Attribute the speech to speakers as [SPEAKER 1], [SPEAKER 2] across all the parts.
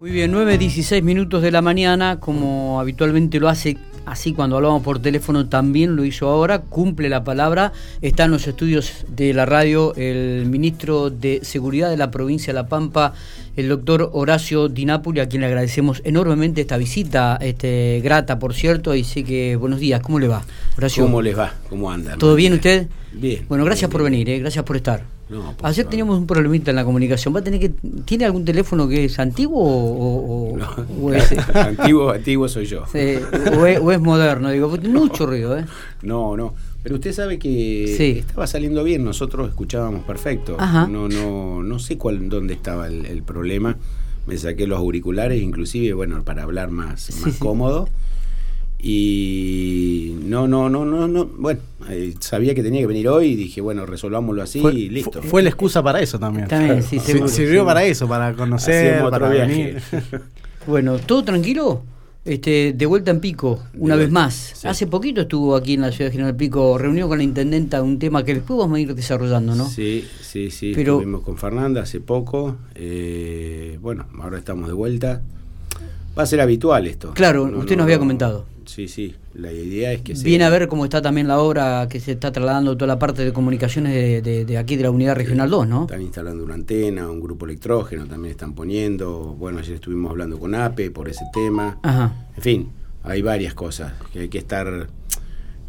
[SPEAKER 1] Muy bien, 9, 16 minutos de la mañana, como habitualmente lo hace así cuando hablamos por teléfono, también lo hizo ahora, cumple la palabra, está en los estudios de la radio el ministro de Seguridad de la provincia de La Pampa, el doctor Horacio Di Napoli, a quien le agradecemos enormemente esta visita, este, grata por cierto, y sé que buenos días, ¿cómo le va?
[SPEAKER 2] Horacio. ¿Cómo les va? ¿Cómo andan?
[SPEAKER 1] ¿Todo bien usted?
[SPEAKER 2] Bien.
[SPEAKER 1] Bueno, gracias por venir, eh, gracias por estar. Ayer teníamos un problemita en la comunicación. ¿Va a tener que tiene algún teléfono que es antiguo o,
[SPEAKER 2] o, es, antiguo, antiguo soy yo.
[SPEAKER 1] o, es, moderno? Digo, mucho ruido, ¿eh?
[SPEAKER 2] No, no. Pero usted sabe que estaba saliendo bien, nosotros escuchábamos perfecto. No, no, no sé cuál, dónde estaba el, problema. Me saqué los auriculares, inclusive, bueno, para hablar más, más cómodo. Y no, no, no, no, no. Bueno, eh, sabía que tenía que venir hoy y dije, bueno, resolvámoslo así y listo.
[SPEAKER 3] Fue, la excusa para eso también.
[SPEAKER 1] También, sí,
[SPEAKER 3] Sirvió para eso, para conocer, para venir.
[SPEAKER 1] bueno, ¿todo tranquilo? Este, de vuelta en Pico, una vez más. Hace poquito estuvo aquí en la ciudad de General Pico, reunido con la intendenta, un tema que después vamos a ir desarrollando, ¿no?
[SPEAKER 2] Sí, sí, sí. Pero, estuvimos con Fernanda hace poco. Eh, bueno, ahora estamos de vuelta. Va a ser habitual esto.
[SPEAKER 1] Claro, usted nos había comentado.
[SPEAKER 2] Sí, sí, la idea es que
[SPEAKER 1] Viene a ver cómo está también la obra que se está trasladando toda la parte de comunicaciones de, aquí de la Unidad Regional 2, ¿no?
[SPEAKER 2] Están instalando una antena, un grupo electrógeno también están poniendo. Bueno, ayer estuvimos hablando con APE por ese tema.
[SPEAKER 1] Ajá.
[SPEAKER 2] En fin, hay varias cosas que hay que estar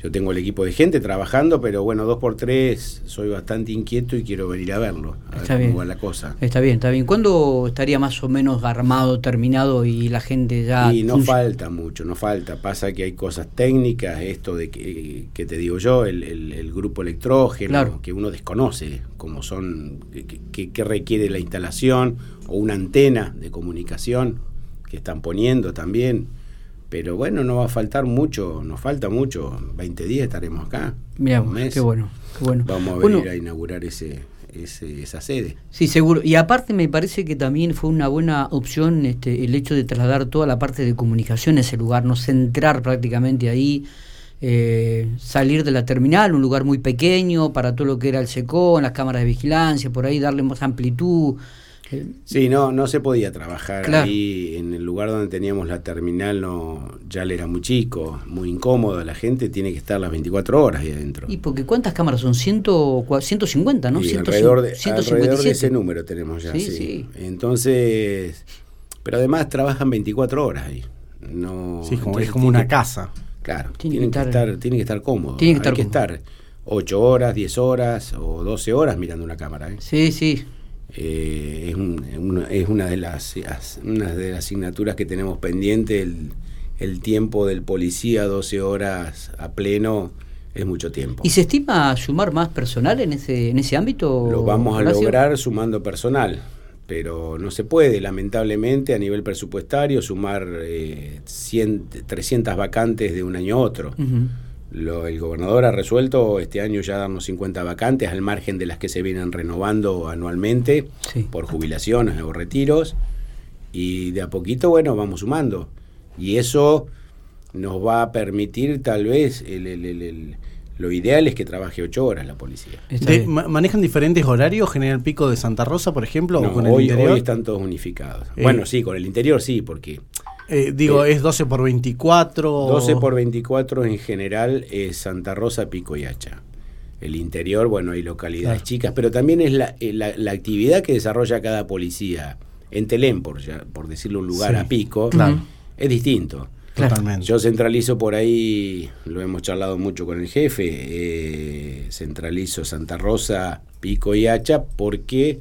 [SPEAKER 2] yo tengo el equipo de gente trabajando, pero bueno, dos por tres soy bastante inquieto y quiero venir a verlo.
[SPEAKER 1] está bien.
[SPEAKER 2] la cosa.
[SPEAKER 1] Está bien, está bien. ¿Cuándo estaría más o menos armado, terminado y la gente ya...
[SPEAKER 2] Y no falta mucho, no falta. Pasa que hay cosas técnicas, esto de que, que te digo yo, el, grupo electrógeno, que uno desconoce, como son, qué requiere la instalación, o una antena de comunicación que están poniendo también pero bueno, no va a faltar mucho, nos falta mucho, 20 días estaremos acá.
[SPEAKER 1] Mira, qué bueno, qué bueno.
[SPEAKER 2] Vamos a venir a inaugurar ese, esa sede.
[SPEAKER 1] Sí, seguro. Y aparte me parece que también fue una buena opción este, el hecho de trasladar toda la parte de comunicación a ese lugar, no centrar prácticamente ahí, eh, salir de la terminal, un lugar muy pequeño para todo lo que era el SECO, en las cámaras de vigilancia, por ahí darle más amplitud.
[SPEAKER 2] Sí, no, no se podía trabajar ahí en el lugar donde teníamos la terminal, no, ya le era muy chico, muy incómodo, la gente tiene que estar las 24 horas ahí adentro.
[SPEAKER 1] ¿Y porque cuántas cámaras son? Ciento, 150, ¿no?
[SPEAKER 2] Sí, alrededor, de, alrededor de ese número tenemos ya, sí, Entonces, pero además trabajan 24 horas ahí. No,
[SPEAKER 3] sí, como, es como una casa.
[SPEAKER 2] Claro, tiene que, estar, tiene que estar cómodo.
[SPEAKER 1] Tiene que
[SPEAKER 2] Hay estar, que estar 8 horas, 10 horas o 12 horas mirando una cámara. ¿eh?
[SPEAKER 1] Sí, sí.
[SPEAKER 2] Eh, es, una, es una, de las, una de las asignaturas que tenemos pendiente, el, el tiempo del policía, 12 horas a pleno, es mucho tiempo.
[SPEAKER 1] ¿Y se estima sumar más personal en ese, en ese ámbito?
[SPEAKER 2] Lo vamos a lograr sumando personal, pero no se puede, lamentablemente, a nivel presupuestario, sumar eh, 100, 300 vacantes de un año a otro el gobernador ha resuelto este año ya darnos 50 vacantes al margen de las que se vienen renovando anualmente por jubilaciones o retiros y de a poquito, bueno, vamos sumando. Y eso nos va a permitir tal vez, el, lo ideal es que trabaje ocho horas la policía.
[SPEAKER 3] ¿Manejan diferentes horarios, General Pico de Santa Rosa, por ejemplo?
[SPEAKER 2] o con hoy, el interior? hoy están todos unificados. Eh, bueno, sí, con el interior sí, porque
[SPEAKER 3] eh, digo, ¿es 12 por 24?
[SPEAKER 2] 12 por 24 en general es Santa Rosa, Pico y Hacha. El interior, bueno, hay localidades chicas, pero también es eh, la, la, actividad que desarrolla cada policía. En Telén, por, por decirlo un lugar a Pico, es distinto.
[SPEAKER 3] Totalmente.
[SPEAKER 2] Yo centralizo por ahí, lo hemos charlado mucho con el jefe, eh, centralizo Santa Rosa, Pico y Hacha, porque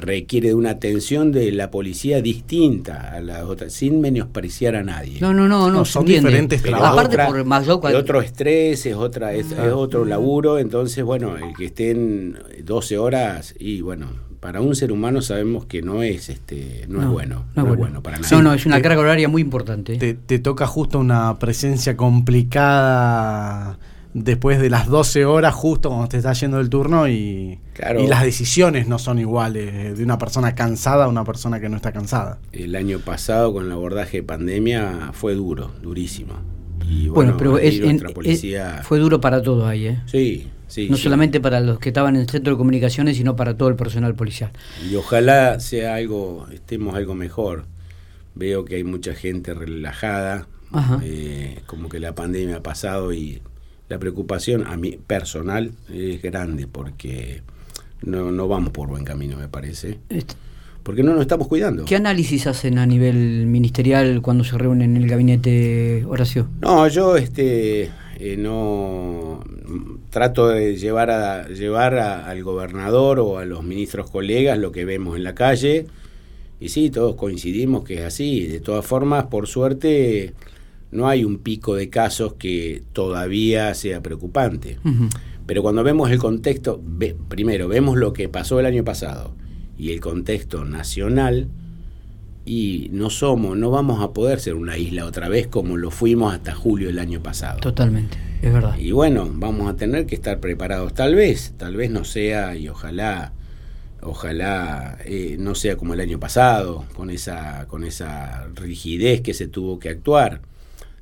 [SPEAKER 2] requiere de una atención de la policía distinta a las otras, sin menospreciar a nadie.
[SPEAKER 1] No, no, no, no,
[SPEAKER 3] son diferentes trabajos.
[SPEAKER 2] Aparte por más otro estrés, es otra es, ah. otro laburo, entonces bueno, el que estén 12 horas y bueno, para un ser humano sabemos que no es este no, es bueno, no, es bueno. para nadie.
[SPEAKER 1] No, no, es una carga horaria muy importante.
[SPEAKER 3] Te, te toca justo una presencia complicada después de las 12 horas justo cuando te está yendo el turno y, y las decisiones no son iguales de una persona cansada a una persona que no está cansada.
[SPEAKER 2] El año pasado con el abordaje de pandemia fue duro, durísimo.
[SPEAKER 1] Y bueno, pero es, fue duro para todo ahí, ¿eh?
[SPEAKER 2] Sí, sí.
[SPEAKER 1] No solamente para los que estaban en el centro de comunicaciones, sino para todo el personal policial.
[SPEAKER 2] Y ojalá sea algo, estemos algo mejor veo que hay mucha gente relajada, eh, como que la pandemia ha pasado y la preocupación a mí personal es grande porque no, no vamos por buen camino, me parece. Porque no nos estamos cuidando.
[SPEAKER 1] ¿Qué análisis hacen a nivel ministerial cuando se reúnen en el gabinete Horacio?
[SPEAKER 2] No, yo este eh, no trato de llevar a llevar al gobernador o a los ministros colegas lo que vemos en la calle y sí, todos coincidimos que es así. De todas formas, por suerte, no hay un pico de casos que todavía sea preocupante. Pero cuando vemos el contexto, primero vemos lo que pasó el año pasado y el contexto nacional, y no somos, no vamos a poder ser una isla otra vez como lo fuimos hasta julio del año pasado.
[SPEAKER 1] Totalmente, es verdad.
[SPEAKER 2] Y bueno, vamos a tener que estar preparados. Tal vez, tal vez no sea, y ojalá, ojalá eh, no sea como el año pasado, con esa, con esa rigidez que se tuvo que actuar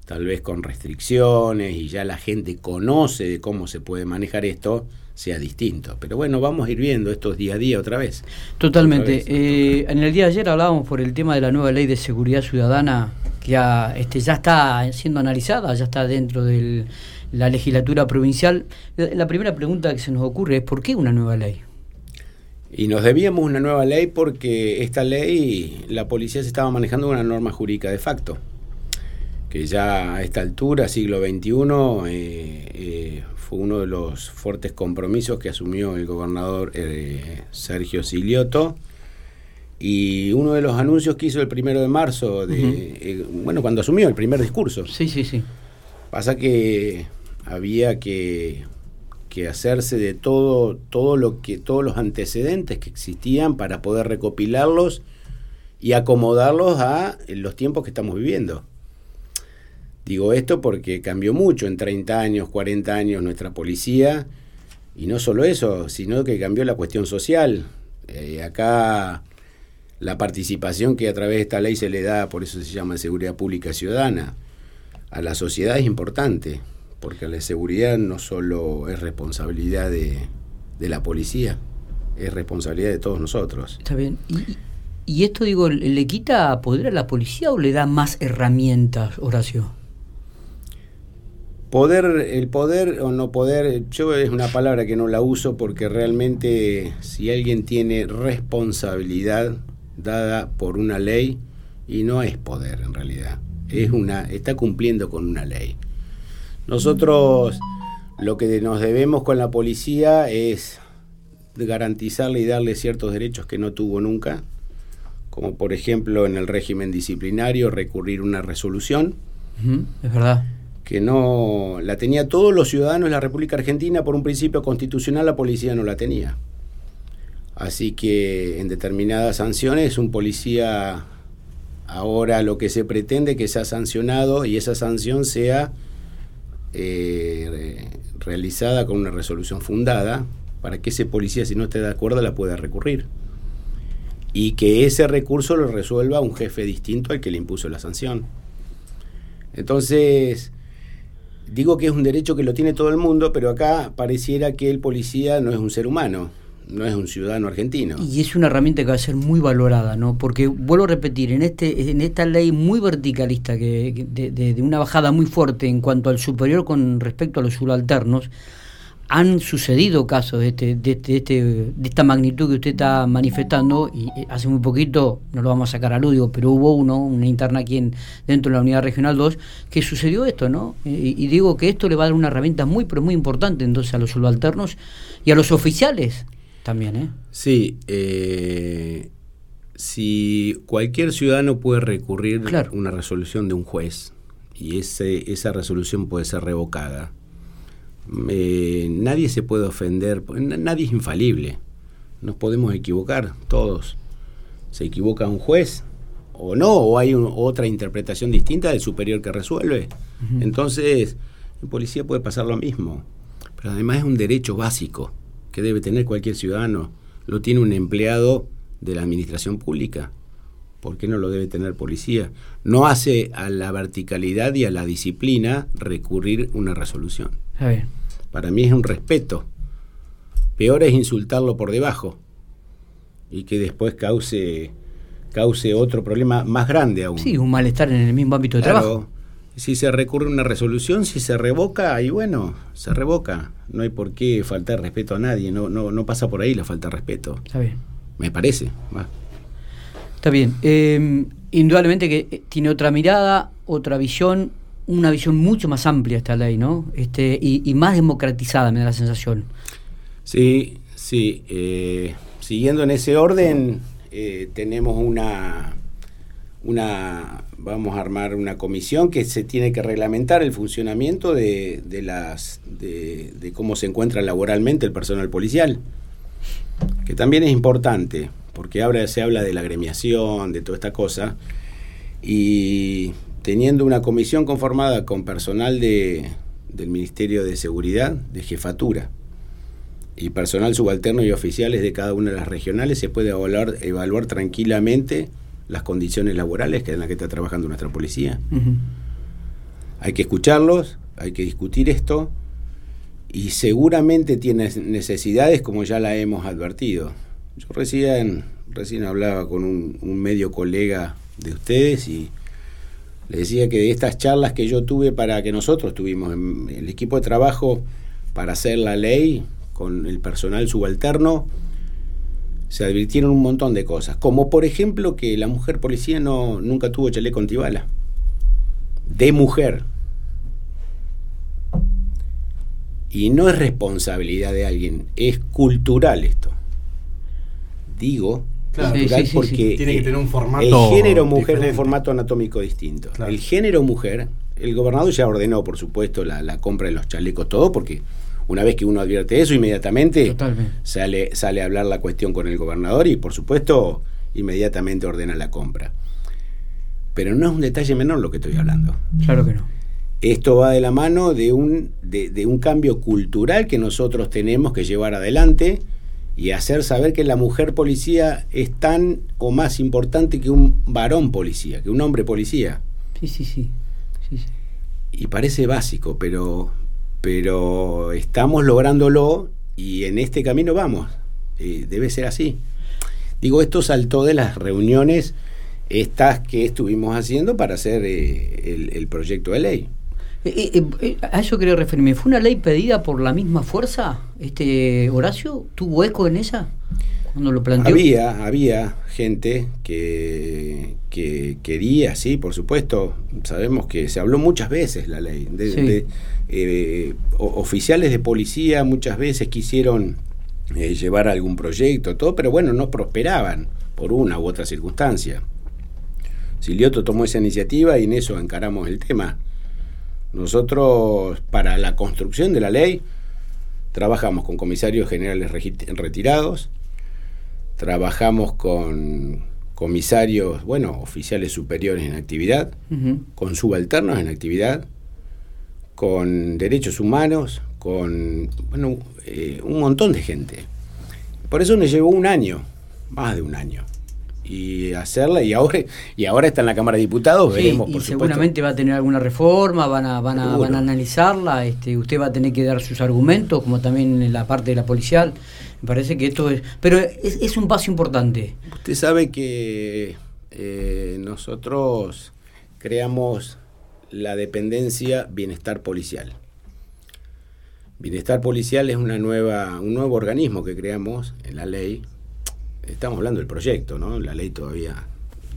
[SPEAKER 2] tal vez con restricciones y ya la gente conoce de cómo se puede manejar esto, sea distinto. Pero bueno, vamos a ir viendo estos día a día otra vez.
[SPEAKER 1] Totalmente. Eh, en el día de ayer hablábamos por el tema de la nueva ley de seguridad ciudadana que ya, este, ya está siendo analizada, ya está dentro de la legislatura provincial. La primera pregunta que se nos ocurre es ¿por qué una nueva ley?
[SPEAKER 2] Y nos debíamos una nueva ley porque esta ley, la policía se estaba manejando una norma jurídica de facto que ya a esta altura, siglo XXI, eh, eh, fue uno de los fuertes compromisos que asumió el gobernador eh, Sergio Silioto. Y uno de los anuncios que hizo el primero de marzo, de, bueno, cuando asumió el primer discurso.
[SPEAKER 1] Sí, sí, sí.
[SPEAKER 2] Pasa que había que, que hacerse de todo, todo lo que, todos los antecedentes que existían para poder recopilarlos y acomodarlos a los tiempos que estamos viviendo. Digo esto porque cambió mucho en 30 años, 40 años nuestra policía, y no solo eso, sino que cambió la cuestión social. Eh, acá la participación que a través de esta ley se le da, por eso se llama seguridad pública ciudadana, a la sociedad es importante, porque la seguridad no solo es responsabilidad de, la policía, es responsabilidad de todos nosotros.
[SPEAKER 1] Está bien. ¿Y, esto, digo, le quita poder a la policía o le da más herramientas, Horacio?
[SPEAKER 2] Poder, el poder o no poder, yo es una palabra que no la uso porque realmente si alguien tiene responsabilidad dada por una ley, y no es poder en realidad, es una, está cumpliendo con una ley. Nosotros lo que nos debemos con la policía es garantizarle y darle ciertos derechos que no tuvo nunca, como por ejemplo en el régimen disciplinario recurrir una resolución.
[SPEAKER 1] es verdad
[SPEAKER 2] que no la tenía todos los ciudadanos de la República Argentina por un principio constitucional, la policía no la tenía. Así que en determinadas sanciones un policía ahora lo que se pretende que sea sancionado y esa sanción sea eh, realizada con una resolución fundada para que ese policía si no esté de acuerdo la pueda recurrir y que ese recurso lo resuelva un jefe distinto al que le impuso la sanción. Entonces, digo que es un derecho que lo tiene todo el mundo, pero acá pareciera que el policía no es un ser humano, no es un ciudadano argentino.
[SPEAKER 1] Y es una herramienta que va a ser muy valorada, ¿no? Porque vuelvo a repetir, en este en esta ley muy verticalista, que de, de una bajada muy fuerte en cuanto al superior con respecto a los subalternos, han sucedido casos de, este, de, este, este, de, esta magnitud que usted está manifestando y eh, hace muy poquito, no lo vamos a sacar a lúdico, pero hubo uno, una interna aquí en, dentro de la Unidad Regional 2, que sucedió esto, ¿no? Y, digo que esto le va a dar una herramienta muy, pero muy importante entonces a los subalternos y a los oficiales también, ¿eh?
[SPEAKER 2] Sí, eh, si cualquier ciudadano puede recurrir a una resolución de un juez y ese, esa resolución puede ser revocada, eh, nadie se puede ofender, nadie es infalible, nos podemos equivocar todos. Se equivoca un juez o no, o hay otra interpretación distinta del superior que resuelve. Entonces, en policía puede pasar lo mismo, pero además es un derecho básico que debe tener cualquier ciudadano. Lo tiene un empleado de la administración pública. ¿Por qué no lo debe tener policía? No hace a la verticalidad y a la disciplina recurrir una resolución. Para mí es un respeto. Peor es insultarlo por debajo y que después cause, cause otro problema más grande aún.
[SPEAKER 1] Sí, un malestar en el mismo ámbito de trabajo.
[SPEAKER 2] Si se recurre a una resolución, si se revoca, y bueno, se revoca. No hay por qué faltar respeto a nadie, no, no, no pasa por ahí la falta de respeto.
[SPEAKER 1] Está bien.
[SPEAKER 2] Me parece.
[SPEAKER 1] Está bien. Em, indudablemente que eh, tiene otra mirada, otra visión, una visión mucho más amplia esta ley, ¿no? Este, y, más democratizada, me da la sensación.
[SPEAKER 2] Sí, sí. Eh, siguiendo en ese orden, eh, tenemos una, una, vamos a armar una comisión que se tiene que reglamentar el funcionamiento de, de las, de, cómo se encuentra laboralmente el personal policial, que también es importante, porque ahora se habla de la gremiación, de toda esta cosa, y teniendo una comisión conformada con personal de, del Ministerio de Seguridad, de jefatura, y personal subalterno y oficiales de cada una de las regionales, se puede evaluar, evaluar tranquilamente las condiciones laborales que en las que está trabajando nuestra policía. Hay que escucharlos, hay que discutir esto y seguramente tiene necesidades como ya la hemos advertido. Yo recién, recién hablaba con un, un medio colega de ustedes y le decía que de estas charlas que yo tuve para que nosotros tuvimos en el equipo de trabajo para hacer la ley con el personal subalterno, se advirtieron un montón de cosas, como por ejemplo que la mujer policía no, nunca tuvo chaleco antibala, de mujer. Y no es responsabilidad de alguien, es cultural esto. Digo, cultural porque
[SPEAKER 3] tiene que tener un formato
[SPEAKER 2] el género mujer es un formato anatómico distinto. El género mujer, el gobernador ya ordenó, por supuesto, la, la compra de los chalecos, todo, porque una vez que uno advierte eso, inmediatamente sale, sale a hablar la cuestión con el gobernador y, por supuesto, inmediatamente ordena la compra. Pero no es un detalle menor lo que estoy hablando.
[SPEAKER 1] Claro que no.
[SPEAKER 2] Esto va de la mano de un, de, un cambio cultural que nosotros tenemos que llevar adelante y hacer saber que la mujer policía es tan o más importante que un varón policía, que un hombre policía.
[SPEAKER 1] Sí, sí, sí. sí, sí.
[SPEAKER 2] Y parece básico, pero, pero estamos lográndolo y en este camino vamos. Eh, debe ser así. Digo, esto saltó de las reuniones estas que estuvimos haciendo para hacer eh, el, proyecto de ley.
[SPEAKER 1] Eh, a eso quería referirme. ¿Fue una ley pedida por la misma fuerza, este Horacio? ¿Tuvo eco en esa? Cuando lo planteó.
[SPEAKER 2] Había, había gente que, que quería, sí, por supuesto. Sabemos que se habló muchas veces la ley. De, eh, oficiales de policía muchas veces quisieron eh, llevar algún proyecto, todo, pero bueno, no prosperaban por una u otra circunstancia. Silioto tomó esa iniciativa y en eso encaramos el tema. Nosotros, para la construcción de la ley, trabajamos con comisarios generales retirados, trabajamos con comisarios, bueno, oficiales superiores en actividad, con subalternos en actividad, con derechos humanos, con bueno, eh, un montón de gente. Por eso nos llevó un año, más de un año. Y hacerla, y ahora, y ahora está en la Cámara de Diputados, veremos,
[SPEAKER 1] y seguramente va a tener alguna reforma, van a, van a, van a analizarla, este, usted va a tener que dar sus argumentos, como también en la parte de la policial. Me parece que esto es. Pero es, un paso importante.
[SPEAKER 2] Usted sabe que eh, nosotros creamos la dependencia bienestar policial. Bienestar policial es una nueva, un nuevo organismo que creamos en la ley. Estamos hablando del proyecto, ¿no? La ley todavía,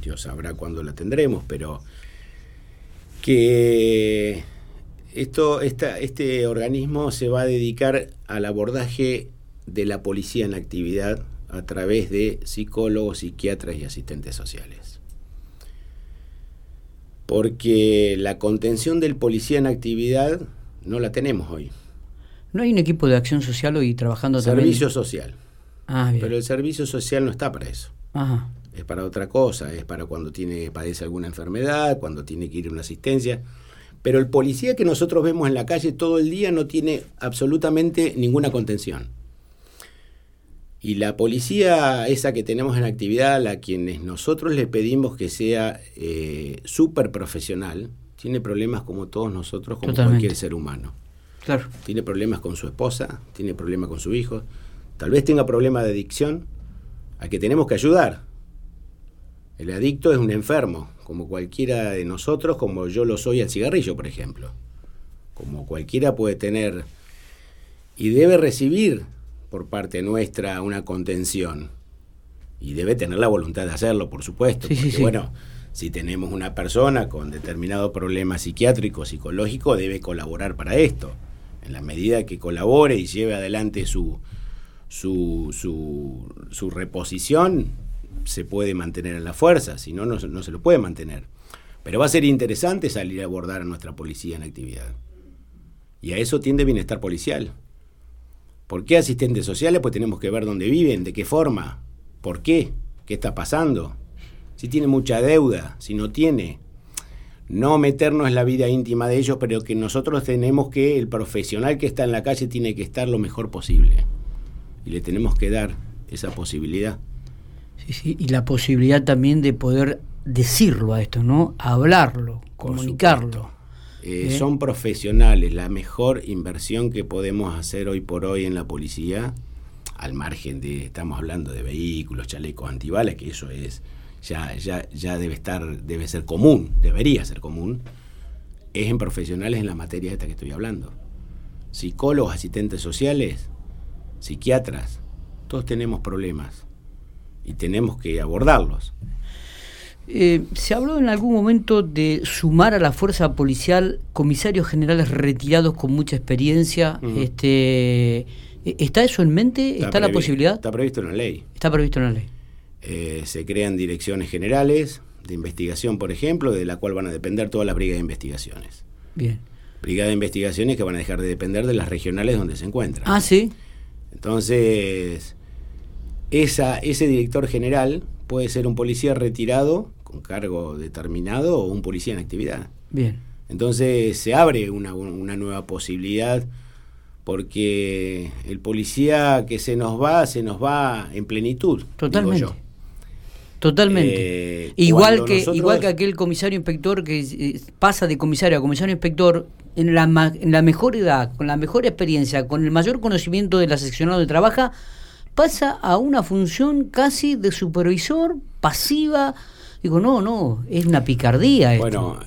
[SPEAKER 2] Dios sabrá cuándo la tendremos, pero que esto, esta, este organismo se va a dedicar al abordaje de la policía en actividad a través de psicólogos, psiquiatras y asistentes sociales porque la contención del policía en actividad no la tenemos hoy.
[SPEAKER 1] ¿No hay un equipo de acción social hoy trabajando
[SPEAKER 2] Servicio social. Ah. Pero el servicio social no está para eso. Ajá. Es para otra cosa, es para cuando tiene, padece alguna enfermedad, cuando tiene que ir a una asistencia. Pero el policía que nosotros vemos en la calle todo el día no tiene absolutamente ninguna contención. Y la policía, esa que tenemos en actividad, a la quienes nosotros le pedimos que sea eh, súper profesional, tiene problemas como todos nosotros, como cualquier ser humano.
[SPEAKER 1] Claro.
[SPEAKER 2] Tiene problemas con su esposa, tiene problemas con su hijo, tal vez tenga problemas de adicción, a que tenemos que ayudar. El adicto es un enfermo, como cualquiera de nosotros, como yo lo soy al cigarrillo, por ejemplo. Como cualquiera puede tener y debe recibir por parte nuestra una contención. Y debe tener la voluntad de hacerlo, por supuesto. porque, bueno, si tenemos una persona con determinado problema psiquiátrico, psicológico, debe colaborar para esto. En la medida que colabore y lleve adelante su, su, su, reposición, se puede mantener en la fuerza, si no, no, se lo puede mantener. Pero va a ser interesante salir a abordar a nuestra policía en actividad. Y a eso tiende bienestar policial. ¿Por qué asistentes sociales? Pues tenemos que ver dónde viven, de qué forma, por qué, qué está pasando, si tiene mucha deuda, si no tiene. No meternos en la vida íntima de ellos, pero que nosotros tenemos que, el profesional que está en la calle tiene que estar lo mejor posible. Y le tenemos que dar esa posibilidad.
[SPEAKER 1] Sí, sí, y la posibilidad también de poder decirlo a esto, ¿no? Hablarlo, comunicarlo.
[SPEAKER 2] Eh, ¿Eh? Son profesionales, la mejor inversión que podemos hacer hoy por hoy en la policía, al margen de, estamos hablando de vehículos, chalecos antibalas, que eso es ya, ya, ya debe estar, debe ser común, debería ser común, es en profesionales en la materia esta que estoy hablando. Psicólogos, asistentes sociales, psiquiatras, todos tenemos problemas y tenemos que abordarlos.
[SPEAKER 1] Eh, se habló en algún momento de sumar a la fuerza policial comisarios generales retirados con mucha experiencia. este, ¿Está eso en mente? ¿Está, la posibilidad?
[SPEAKER 2] Está previsto en la ley.
[SPEAKER 1] Está previsto en la ley.
[SPEAKER 2] Eh, se crean direcciones generales de investigación, por ejemplo, de la cual van a depender todas las brigadas de investigaciones.
[SPEAKER 1] Bien.
[SPEAKER 2] Brigadas de investigaciones que van a dejar de depender de las regionales donde se encuentran.
[SPEAKER 1] Ah, sí.
[SPEAKER 2] Entonces, esa, ese director general puede ser un policía retirado con cargo determinado o un policía en actividad.
[SPEAKER 1] Bien.
[SPEAKER 2] Entonces se abre una, una nueva posibilidad porque el policía que se nos va, se nos va en plenitud.
[SPEAKER 1] Totalmente. Totalmente. Eh, igual, que, igual que aquel comisario inspector que eh, pasa de comisario a comisario inspector en la, en la mejor edad, con la mejor experiencia, con el mayor conocimiento de la seccional donde trabaja, pasa a una función casi de supervisor, pasiva. Digo, no, no, es una picardía.
[SPEAKER 2] Bueno,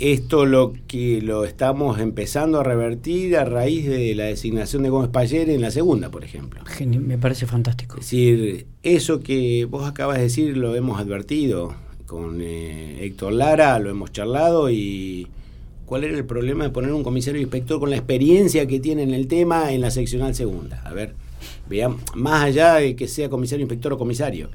[SPEAKER 2] esto lo que lo estamos empezando a revertir a raíz de la designación de Gómez Payer en la segunda, por ejemplo.
[SPEAKER 1] Me parece fantástico.
[SPEAKER 2] Es decir, eso que vos acabas de decir lo hemos advertido con eh, Héctor Lara, lo hemos charlado y cuál era el problema de poner un comisario inspector con la experiencia que tiene en el tema en la seccional segunda. A ver, vean, más allá de que sea comisario inspector o comisario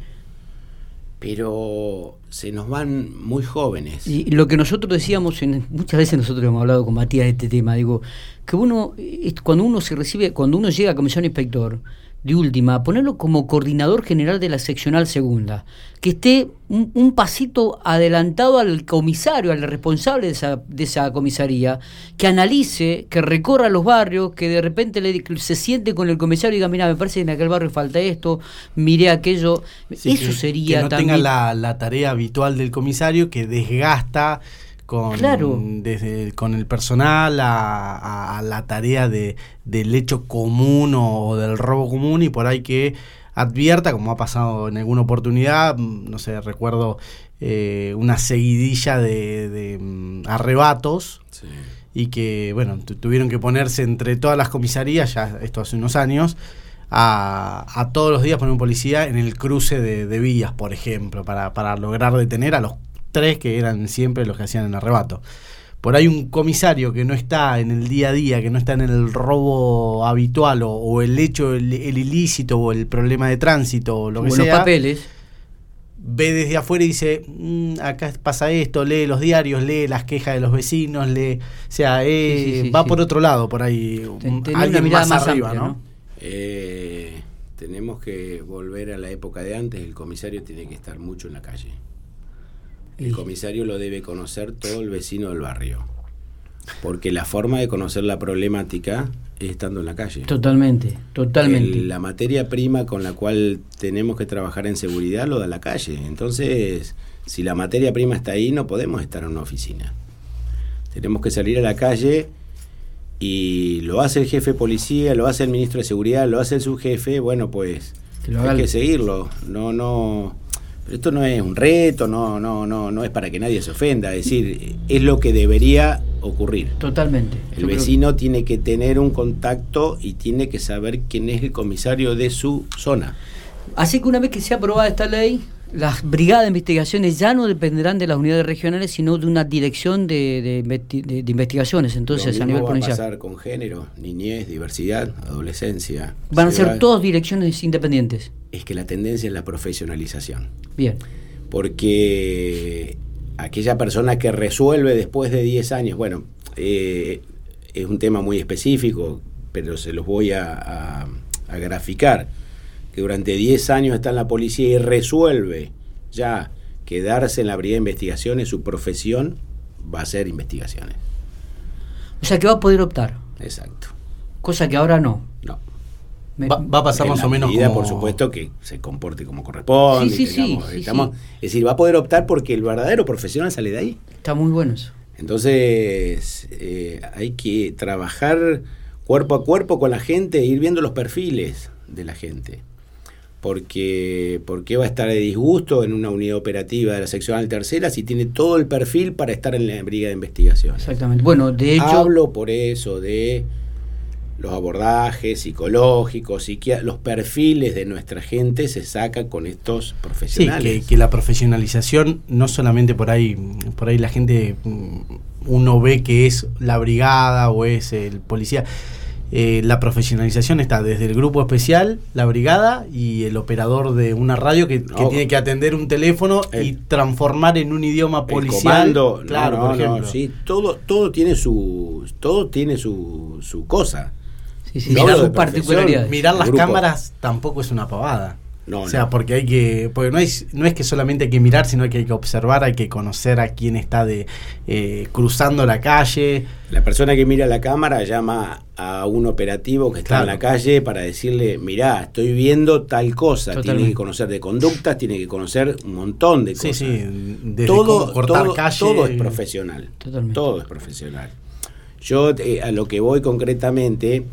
[SPEAKER 2] pero se nos van muy jóvenes.
[SPEAKER 1] Y lo que nosotros decíamos, en, muchas veces nosotros hemos hablado con Matías de este tema, digo, que uno, cuando uno se recibe, cuando uno llega a comisión inspector, de última, ponerlo como coordinador general de la seccional segunda, que esté un, pasito adelantado al comisario, al responsable de esa, de esa, comisaría, que analice, que recorra los barrios, que de repente le, se siente con el comisario y diga, mira, me parece que en aquel barrio falta esto, miré aquello. Eso sería
[SPEAKER 3] que no tenga la, la tarea habitual del comisario que desgasta con, desde, con el personal a, la tarea de, del hecho común o, del robo común y por ahí que advierta, como ha pasado en alguna oportunidad, mm, no sé, recuerdo eh, una seguidilla de, mm, arrebatos y que, bueno, tuvieron que ponerse entre todas las comisarías, ya esto hace unos años, a, a, todos los días poner un policía en el cruce de, de vías, por ejemplo, para, para, lograr detener a los tres que eran siempre los que hacían el arrebato. Por ahí un comisario que no está en el día a día, que no está en el robo habitual o, el hecho, el, ilícito o el problema de tránsito o lo que sea.
[SPEAKER 1] los papeles.
[SPEAKER 3] Ve desde afuera y dice, mm, acá pasa esto, lee los diarios, lee las quejas de los vecinos, lee, o sea, eh, va por otro lado, por ahí, alguien más, arriba, ¿no?
[SPEAKER 2] Eh, tenemos que volver a la época de antes, el comisario tiene que estar mucho en la calle. El comisario lo debe conocer todo el vecino del barrio. Porque la forma de conocer la problemática es estando en la calle.
[SPEAKER 1] Totalmente, totalmente.
[SPEAKER 2] la materia prima con la cual tenemos que trabajar en seguridad lo da la calle. Entonces, si la materia prima está ahí, no podemos estar en una oficina. Tenemos que salir a la calle y lo hace el jefe de policía, lo hace el ministro de seguridad, lo hace el subjefe, bueno, pues hay que seguirlo. No, no esto no es un reto, no, no, no, no es para que nadie se ofenda, es decir, es lo que debería ocurrir.
[SPEAKER 1] Totalmente.
[SPEAKER 2] El vecino tiene que tener un contacto y tiene que saber quién es el comisario de su zona.
[SPEAKER 1] Así que una vez que sea aprobada esta ley, las brigadas de investigaciones ya no dependerán de las unidades regionales, sino de una dirección de, investigaciones, entonces
[SPEAKER 2] a
[SPEAKER 1] nivel
[SPEAKER 2] va a pasar con género, niñez, diversidad, adolescencia.
[SPEAKER 1] Van a ser todas direcciones independientes.
[SPEAKER 2] Es que la tendencia es la profesionalización.
[SPEAKER 1] Bien.
[SPEAKER 2] Porque aquella persona que resuelve después de 10 años, bueno, eh, es un tema muy específico, pero se los voy a graficar que durante 10 años está en la policía y resuelve ya quedarse en la brigada de investigaciones, su profesión va a ser investigaciones.
[SPEAKER 1] O sea que va a poder optar.
[SPEAKER 2] Exacto.
[SPEAKER 1] Cosa que ahora no.
[SPEAKER 2] No.
[SPEAKER 3] Va, a pasar más o menos
[SPEAKER 2] como... por supuesto, que se comporte como corresponde. Sí, sí, sí, es decir, va a poder optar porque el verdadero profesional sale de ahí.
[SPEAKER 1] Está muy bueno eso.
[SPEAKER 2] Entonces, eh, hay que trabajar cuerpo a cuerpo con la gente e ir viendo los perfiles de la gente porque, porque va a estar de disgusto en una unidad operativa de la seccional tercera si tiene todo el perfil para estar en la brigada de investigación.
[SPEAKER 1] Exactamente. Bueno, de hecho.
[SPEAKER 2] Hablo por eso de los abordajes psicológicos, y los perfiles de nuestra gente se sacan con estos profesionales.
[SPEAKER 3] Sí, que, la profesionalización no solamente por ahí, por ahí la gente mm, uno ve que es la brigada o es el policía eh, la profesionalización está desde el grupo especial, la brigada y el operador de una radio que, tiene que atender un teléfono y transformar en un idioma policial.
[SPEAKER 2] claro, por ejemplo. sí, todo, todo tiene su, todo tiene su, su cosa.
[SPEAKER 3] mirar, mirar las cámaras tampoco es una pavada o sea, porque hay que, porque no es, no es que solamente hay que mirar, sino que hay que observar, hay que conocer a quién está de eh, cruzando la calle.
[SPEAKER 2] La persona que mira la cámara llama a un operativo que está en la calle para decirle, mirá, estoy viendo tal cosa. Tiene que conocer de conductas, tiene que conocer un montón de cosas. Sí, sí, todo, cortar todo, calle. Todo es profesional. Todo es profesional. Yo eh, a lo que voy concretamente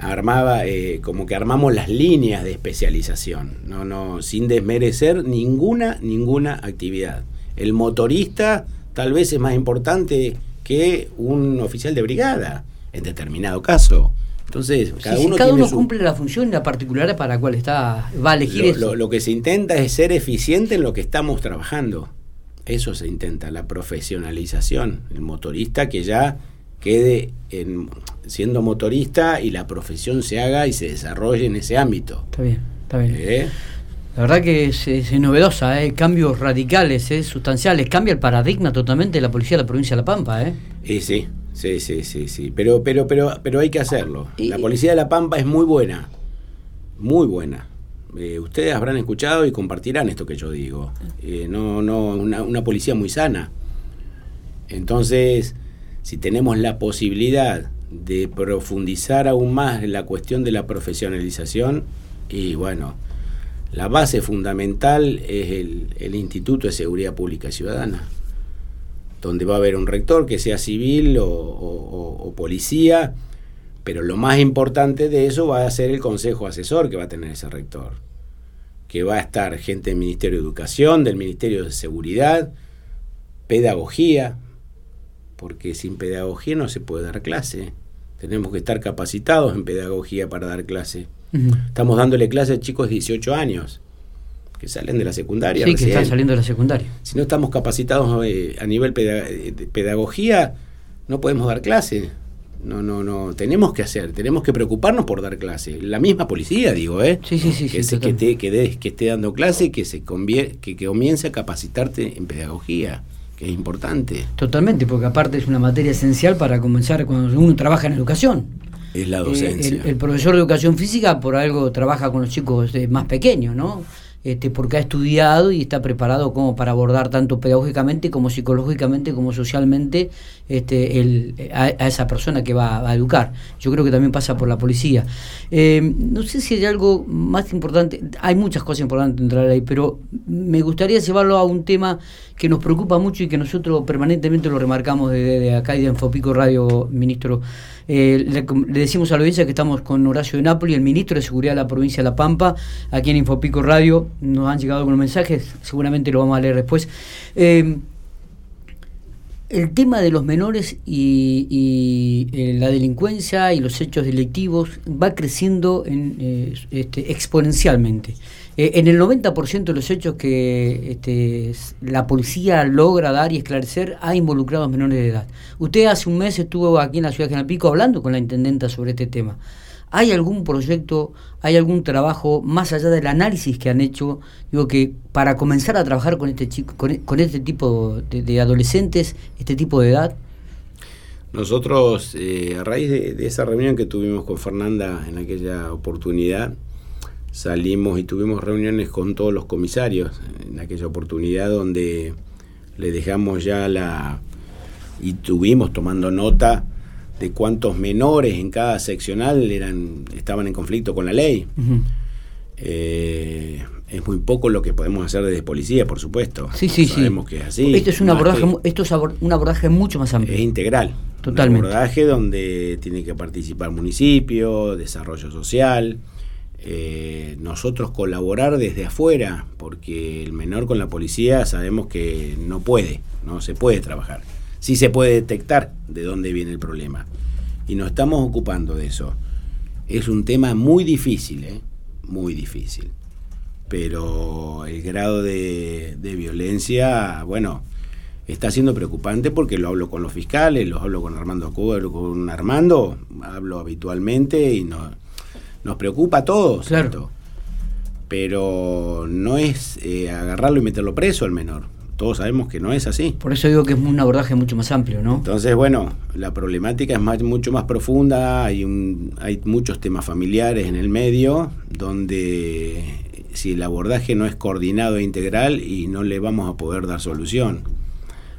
[SPEAKER 2] armaba eh, como que armamos las líneas de especialización, no, no, sin desmerecer ninguna, ninguna actividad. El motorista tal vez es más importante que un oficial de brigada, en determinado caso. Entonces,
[SPEAKER 1] cada uno, cada uno cumple la función y la particular para la cual está, va a elegir
[SPEAKER 2] lo, lo que se intenta es ser eficiente en lo que estamos trabajando. Eso se intenta, la profesionalización. El motorista que ya quede en, siendo motorista y la profesión se haga y se desarrolle en ese ámbito.
[SPEAKER 1] Está bien, está bien. ¿Eh? La verdad que es, novedosa, ¿eh? cambios radicales, ¿eh? sustanciales, cambia el paradigma totalmente de la policía de la provincia de La Pampa. ¿eh?
[SPEAKER 2] Y sí, sí, sí, sí, sí, pero, pero, pero, pero hay que hacerlo. la policía de La Pampa es muy buena, muy buena. Eh, ustedes habrán escuchado y compartirán esto que yo digo. Eh, no, no, una, una policía muy sana. Entonces, si tenemos la posibilidad de profundizar aún más en la cuestión de la profesionalización, y bueno, la base fundamental es el, Instituto de Seguridad Pública Ciudadana, donde va a haber un rector que sea civil o, policía, pero lo más importante de eso va a ser el consejo asesor que va a tener ese rector, que va a estar gente del Ministerio de Educación, del Ministerio de Seguridad, pedagogía, porque sin pedagogía no se puede dar clase. Tenemos que estar capacitados en pedagogía para dar clase. Estamos dándole clase a chicos de 18 años que salen de la secundaria.
[SPEAKER 1] Sí, que están saliendo de la secundaria.
[SPEAKER 2] Si no estamos capacitados eh, a nivel de pedagogía, no podemos dar clase. No, no, no. Tenemos que hacer, tenemos que preocuparnos por dar clase. La misma policía, digo, ¿eh?
[SPEAKER 1] Sí, sí, sí.
[SPEAKER 2] Que, que, que, esté dando clase, que, se que, que comience a capacitarte en pedagogía que es importante.
[SPEAKER 1] Totalmente, porque aparte es una materia esencial para comenzar cuando uno trabaja en educación.
[SPEAKER 2] Es la docencia.
[SPEAKER 1] el, el, profesor de educación física por algo trabaja con los chicos más pequeños, ¿no? Este, porque ha estudiado y está preparado como para abordar tanto pedagógicamente como psicológicamente como socialmente este, el, a, esa persona que va a educar. Yo creo que también pasa por la policía. Eh, no sé si hay algo más importante, hay muchas cosas importantes entrar ahí, pero me gustaría llevarlo a un tema que nos preocupa mucho y que nosotros permanentemente lo remarcamos desde acá y de Enfopico Radio, ministro. Eh, le, decimos a la audiencia que estamos con Horacio de Napoli, el ministro de Seguridad de la provincia de La Pampa, aquí en Infopico Radio nos han llegado algunos mensajes, seguramente lo vamos a leer después. Eh, el tema de los menores y, eh, la delincuencia y los hechos delictivos va creciendo en, este, exponencialmente. En el 90% de los hechos que este, la policía logra dar y esclarecer ha involucrado a menores de edad. Usted hace un mes estuvo aquí en la ciudad de General hablando con la intendenta sobre este tema. ¿Hay algún proyecto, hay algún trabajo más allá del análisis que han hecho, digo que para comenzar a trabajar con este chico, con, este tipo de, adolescentes, este tipo de edad?
[SPEAKER 2] Nosotros, eh, a raíz de, esa reunión que tuvimos con Fernanda en aquella oportunidad, salimos y tuvimos reuniones con todos los comisarios en aquella oportunidad donde le dejamos ya la y tuvimos tomando nota de cuántos menores en cada seccional eran estaban en conflicto con la ley. Eh, es muy poco lo que podemos hacer desde policía, por supuesto.
[SPEAKER 1] Sí, sí,
[SPEAKER 2] Sabemos que es así.
[SPEAKER 1] Esto es un abordaje, esto es un abordaje mucho más amplio.
[SPEAKER 2] Es integral.
[SPEAKER 1] Totalmente.
[SPEAKER 2] Un abordaje donde tiene que participar municipio, desarrollo social, eh, nosotros colaborar desde afuera, porque el menor con la policía sabemos que no puede, no se puede trabajar sí se puede detectar de dónde viene el problema. Y nos estamos ocupando de eso. Es un tema muy difícil, ¿eh? muy difícil. Pero el grado de, violencia, bueno, está siendo preocupante porque lo hablo con los fiscales, lo hablo con Armando Cuba, hablo con Armando, hablo habitualmente y nos, nos preocupa a todos.
[SPEAKER 1] Claro.
[SPEAKER 2] Pero no es eh, agarrarlo y meterlo preso al menor todos sabemos que no es así.
[SPEAKER 1] Por eso digo que es un abordaje mucho más amplio, ¿no?
[SPEAKER 2] Entonces, bueno, la problemática es más, mucho más profunda, hay, un, hay muchos temas familiares en el medio, donde si el abordaje no es coordinado e integral y no le vamos a poder dar solución.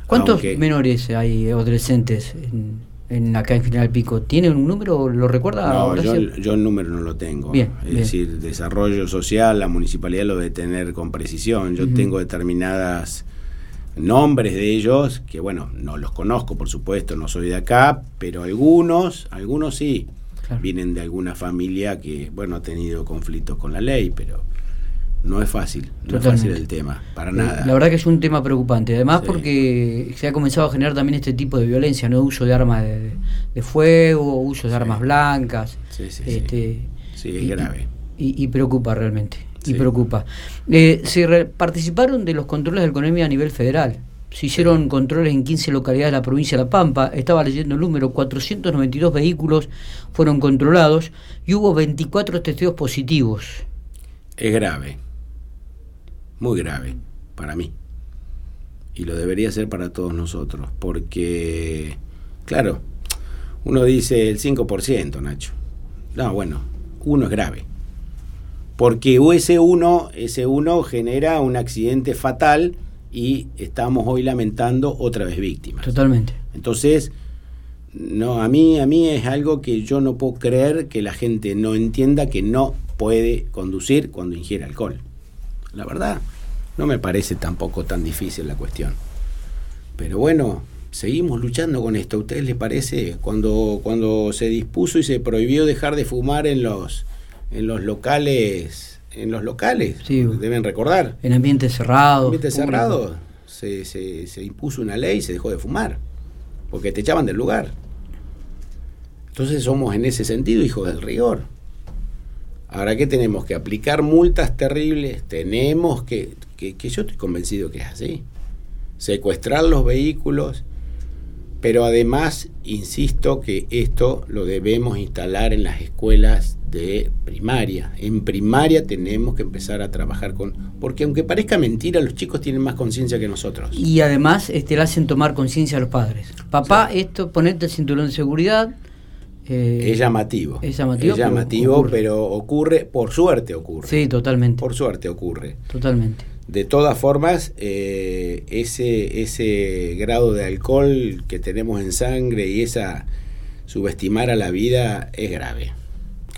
[SPEAKER 1] ¿Cuántos menores hay adolescentes en, en, acá en General Pico? ¿Tiene un número? ¿Lo recuerda?
[SPEAKER 2] No, yo, yo, el número no lo tengo.
[SPEAKER 1] Bien,
[SPEAKER 2] es decir, desarrollo social, la municipalidad lo debe tener con precisión. Yo tengo determinadas nombres de ellos, que bueno, no los conozco, por supuesto, no soy de acá, pero algunos, algunos sí, vienen de alguna familia que, bueno, ha tenido conflictos con la ley, pero no es fácil, no es fácil el tema, para nada.
[SPEAKER 1] La verdad que es un tema preocupante, además porque se ha comenzado a generar también este tipo de violencia, no uso de armas de, fuego, uso de armas blancas.
[SPEAKER 2] Sí, sí,
[SPEAKER 1] este,
[SPEAKER 2] sí. es grave.
[SPEAKER 1] y preocupa realmente y preocupa. Eh, se participaron de los controles de economía a nivel federal. Se hicieron controles en 15 localidades de la provincia de La Pampa. Estaba leyendo el número, 492 vehículos fueron controlados y hubo 24 testigos positivos.
[SPEAKER 2] Es grave, muy grave para mí. Y lo debería ser para todos nosotros, porque, claro, uno dice el 5%, Nacho. No, bueno, uno es grave porque ese 1, ese 1 genera un accidente fatal y estamos hoy lamentando otra vez víctimas.
[SPEAKER 1] Totalmente.
[SPEAKER 2] Entonces, no, a mí, a mí es algo que yo no puedo creer que la gente no entienda que no puede conducir cuando ingiere alcohol. La verdad, no me parece tampoco tan difícil la cuestión. Pero bueno, seguimos luchando con esto. ¿A ustedes les parece? Cuando, cuando se dispuso y se prohibió dejar de fumar en los en los locales, en los locales, deben recordar.
[SPEAKER 1] En ambientes cerrados.
[SPEAKER 2] En ambientes cerrados se, se, se impuso una ley y se dejó de fumar, porque te echaban del lugar. Entonces somos en ese sentido hijos del rigor. Ahora, ¿qué tenemos? Que aplicar multas terribles, tenemos que, que, que, yo estoy convencido que es así, secuestrar los vehículos, pero además, insisto que esto lo debemos instalar en las escuelas de primaria. En primaria tenemos que empezar a trabajar con... Porque aunque parezca mentira, los chicos tienen más conciencia que nosotros.
[SPEAKER 1] Y además este, le hacen tomar conciencia a los padres. Papá, esto, ponerte el cinturón de seguridad.
[SPEAKER 2] Eh, es llamativo.
[SPEAKER 1] Es llamativo.
[SPEAKER 2] Es llamativo, pero ocurre, por suerte ocurre.
[SPEAKER 1] Sí, totalmente.
[SPEAKER 2] Por suerte ocurre.
[SPEAKER 1] Totalmente.
[SPEAKER 2] De todas formas, eh, ese, ese grado de alcohol que tenemos en sangre y esa subestimar a la vida es grave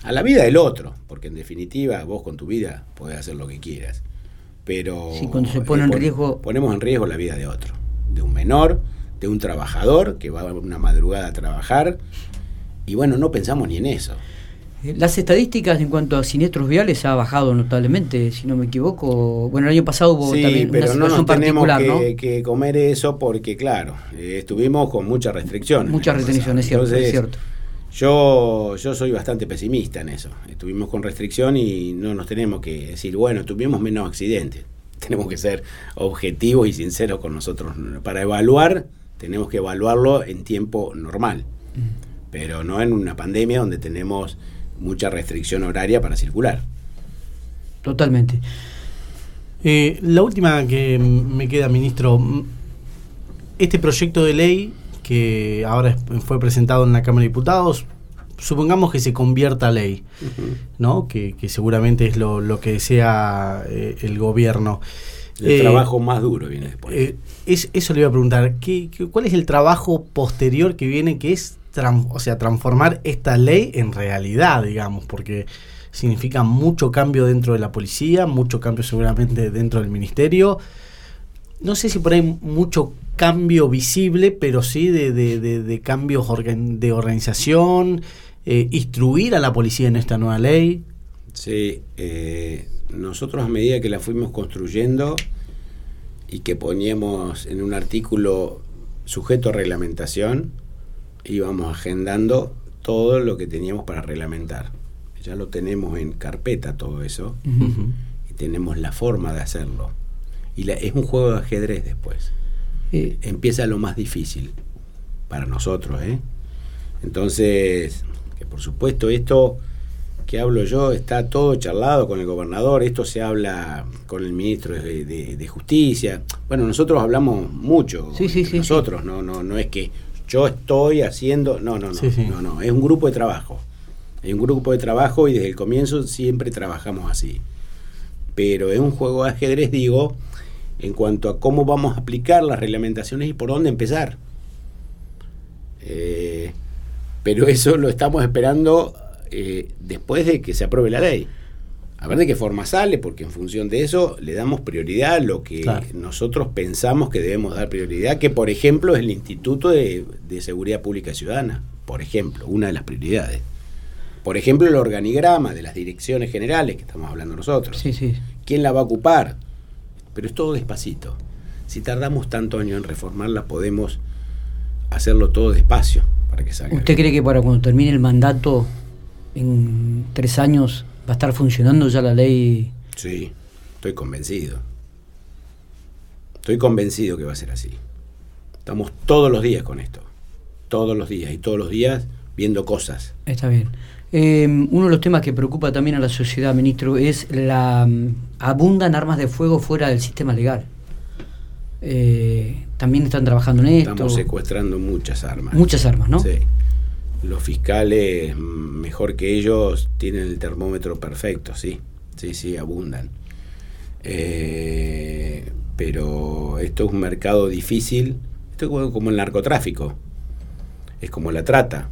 [SPEAKER 2] a la vida del otro, porque en definitiva vos con tu vida podés hacer lo que quieras. Pero
[SPEAKER 1] cuando se pone en riesgo...
[SPEAKER 2] ponemos en riesgo la vida de otro, de un menor, de un trabajador que va una madrugada a trabajar, y bueno, no pensamos ni en eso.
[SPEAKER 1] Eh, las estadísticas en cuanto a siniestros viales ha bajado notablemente, si no me equivoco. Bueno, el año pasado hubo también
[SPEAKER 2] pero una situación no particular, tenemos que, que, comer eso porque, claro, eh, estuvimos con muchas restricciones.
[SPEAKER 1] Muchas restricciones, es cierto, es cierto.
[SPEAKER 2] Yo, yo soy bastante pesimista en eso. Estuvimos con restricción y no nos tenemos que decir, bueno, tuvimos menos accidentes. Tenemos que ser objetivos y sinceros con nosotros. Para evaluar, tenemos que evaluarlo en tiempo normal, mm. Pero no en una pandemia donde tenemos mucha restricción horaria para circular.
[SPEAKER 1] Totalmente.
[SPEAKER 3] Eh, la última que me queda, ministro, este proyecto de ley que ahora fue presentado en la Cámara de Diputados, supongamos que se convierta a ley, ¿no? Que, seguramente es lo, que desea eh, el gobierno.
[SPEAKER 2] El eh, trabajo más duro viene después. Eh,
[SPEAKER 3] es, eso le iba a preguntar, ¿qué, cuál es el trabajo posterior que viene, que es o sea, transformar esta ley en realidad, digamos, porque significa mucho cambio dentro de la policía, mucho cambio seguramente dentro del ministerio. No sé si por ahí mucho cambio visible, pero sí de, de, cambios de organización, eh, instruir a la policía en esta nueva ley.
[SPEAKER 2] Sí, eh, nosotros a medida que la fuimos construyendo y que poníamos en un artículo sujeto a reglamentación, íbamos agendando todo lo que teníamos para reglamentar. Ya lo tenemos en carpeta todo eso y tenemos la forma de hacerlo. Y es un juego de ajedrez después. Eh, empieza lo más difícil para nosotros. ¿eh? Entonces, que por supuesto esto que hablo yo está todo charlado con el gobernador, esto se habla con el ministro de, Justicia. Bueno, nosotros hablamos mucho,
[SPEAKER 1] sí, sí,
[SPEAKER 2] nosotros, no, no, no es que yo estoy haciendo, no, no, no, no, no, es un grupo de trabajo. Es un grupo de trabajo y desde el comienzo siempre trabajamos así. Pero es un juego de ajedrez, digo, en cuanto a cómo vamos a aplicar las reglamentaciones y por dónde empezar. Eh, pero eso lo estamos esperando eh, después de que se apruebe la ley a ver de qué forma sale, porque en función de eso le damos prioridad a lo que nosotros pensamos que debemos dar prioridad, que por ejemplo es el Instituto de, Seguridad Pública Ciudadana, por ejemplo, una de las prioridades. Por ejemplo, el organigrama de las direcciones generales que estamos hablando nosotros.
[SPEAKER 1] Sí, sí.
[SPEAKER 2] ¿Quién la va a ocupar? Pero es todo despacito. Si tardamos tanto años en reformarla, podemos hacerlo todo despacio para que salga.
[SPEAKER 1] ¿Usted cree que para cuando termine el mandato, en tres años, ¿Va a estar funcionando ya la ley?
[SPEAKER 2] Sí, estoy convencido. Estoy convencido que va a ser así. Estamos todos los días con esto. Todos los días y todos los días viendo cosas.
[SPEAKER 1] Está bien. Eh, uno de los temas que preocupa también a la sociedad, ministro, es la mm, abundan armas de fuego fuera del sistema legal. Eh, también están trabajando en esto.
[SPEAKER 2] Estamos secuestrando muchas armas.
[SPEAKER 1] Muchas armas, ¿no?
[SPEAKER 2] Sí los fiscales, mejor que ellos, tienen el termómetro perfecto, sí, sí, sí, abundan. Eh, pero esto es un mercado difícil, esto es como el narcotráfico, es como la trata.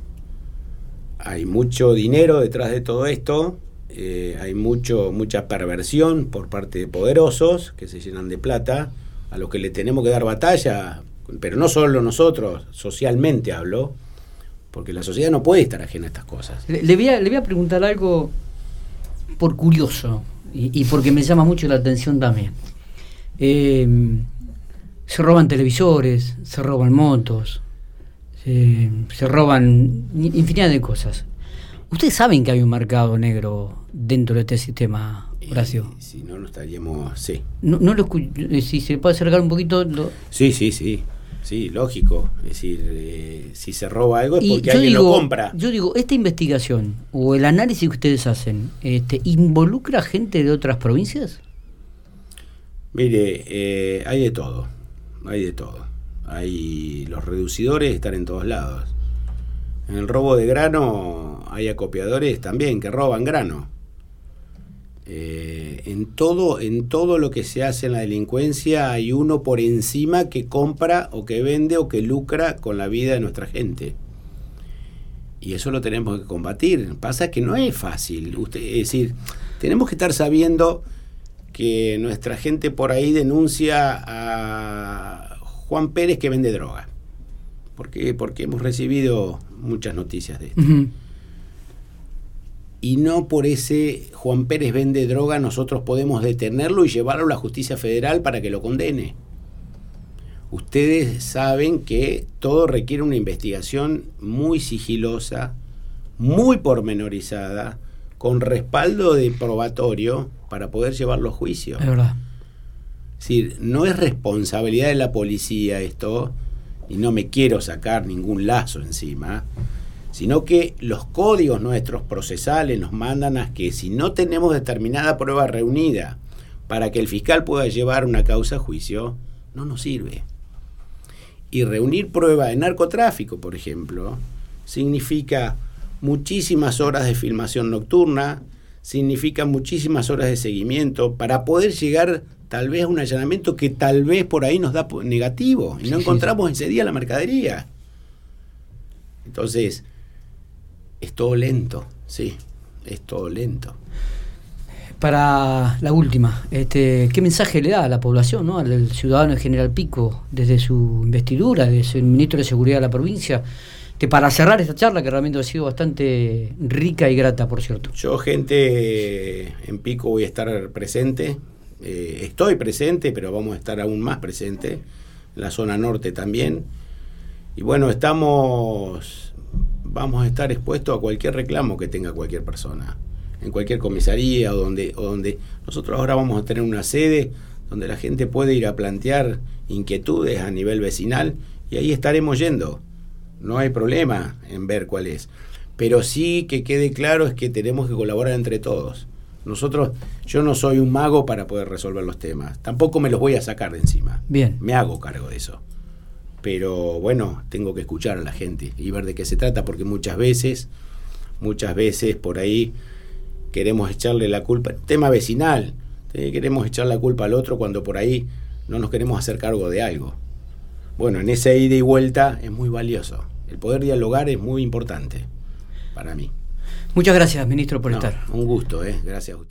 [SPEAKER 2] Hay mucho dinero detrás de todo esto, eh, hay mucho, mucha perversión por parte de poderosos que se llenan de plata, a los que le tenemos que dar batalla, pero no solo nosotros, socialmente hablo, porque la sociedad no puede estar ajena a estas cosas.
[SPEAKER 1] Le, voy, a, le voy a preguntar algo por curioso y, porque me llama mucho la atención también. Eh, se roban televisores, se roban motos, se roban infinidad de cosas. Ustedes saben que hay un mercado negro dentro de este sistema, Horacio.
[SPEAKER 2] si no, no estaríamos. Sí.
[SPEAKER 1] No, no lo eh, Si se puede acercar un poquito.
[SPEAKER 2] Sí, sí, sí. Sí, lógico. Es decir, eh, si se roba algo es porque alguien lo compra.
[SPEAKER 1] Yo digo, esta investigación o el análisis que ustedes hacen, este, ¿involucra gente de otras provincias?
[SPEAKER 2] Mire, eh, hay de todo. Hay de todo. Hay los reducidores están en todos lados. En el robo de grano hay acopiadores también que roban grano. Eh, en, todo, en todo lo que se hace en la delincuencia hay uno por encima que compra o que vende o que lucra con la vida de nuestra gente. Y eso lo tenemos que combatir. Pasa que no es fácil. Usted, es decir, tenemos que estar sabiendo que nuestra gente por ahí denuncia a Juan Pérez que vende droga. Porque, porque hemos recibido muchas noticias de esto. Y no por ese Juan Pérez vende droga nosotros podemos detenerlo y llevarlo a la justicia federal para que lo condene. Ustedes saben que todo requiere una investigación muy sigilosa, muy pormenorizada, con respaldo de probatorio para poder llevarlo a juicio.
[SPEAKER 1] Es verdad.
[SPEAKER 2] Es decir, no es responsabilidad de la policía esto, y no me quiero sacar ningún lazo encima, sino que los códigos nuestros procesales nos mandan a que si no tenemos determinada prueba reunida para que el fiscal pueda llevar una causa a juicio, no nos sirve. Y reunir prueba de narcotráfico, por ejemplo, significa muchísimas horas de filmación nocturna, significa muchísimas horas de seguimiento para poder llegar tal vez a un allanamiento que tal vez por ahí nos da negativo y no encontramos ese día la mercadería. Entonces, es todo lento, sí, es todo lento.
[SPEAKER 1] Para la última, este, ¿qué mensaje le da a la población, ¿no? al ciudadano de General Pico, desde su investidura, desde el ministro de Seguridad de la provincia? Que para cerrar esta charla, que realmente ha sido bastante rica y grata, por cierto.
[SPEAKER 2] Yo, gente, en Pico voy a estar presente. Eh, estoy presente, pero vamos a estar aún más presente. En la zona norte también. Y bueno, estamos vamos a estar expuestos a cualquier reclamo que tenga cualquier persona, en cualquier comisaría o donde, o donde nosotros ahora vamos a tener una sede donde la gente puede ir a plantear inquietudes a nivel vecinal y ahí estaremos yendo. No hay problema en ver cuál es. Pero sí que quede claro es que tenemos que colaborar entre todos. Nosotros, yo no soy un mago para poder resolver los temas. Tampoco me los voy a sacar de encima.
[SPEAKER 1] Bien.
[SPEAKER 2] Me hago cargo de eso pero bueno, tengo que escuchar a la gente y ver de qué se trata, porque muchas veces, muchas veces por ahí queremos echarle la culpa, tema vecinal, queremos echar la culpa al otro cuando por ahí no nos queremos hacer cargo de algo. Bueno, en esa ida y vuelta es muy valioso. El poder dialogar es muy importante para mí.
[SPEAKER 1] Muchas gracias, ministro, por estar.
[SPEAKER 2] Un gusto, ¿eh? gracias a usted.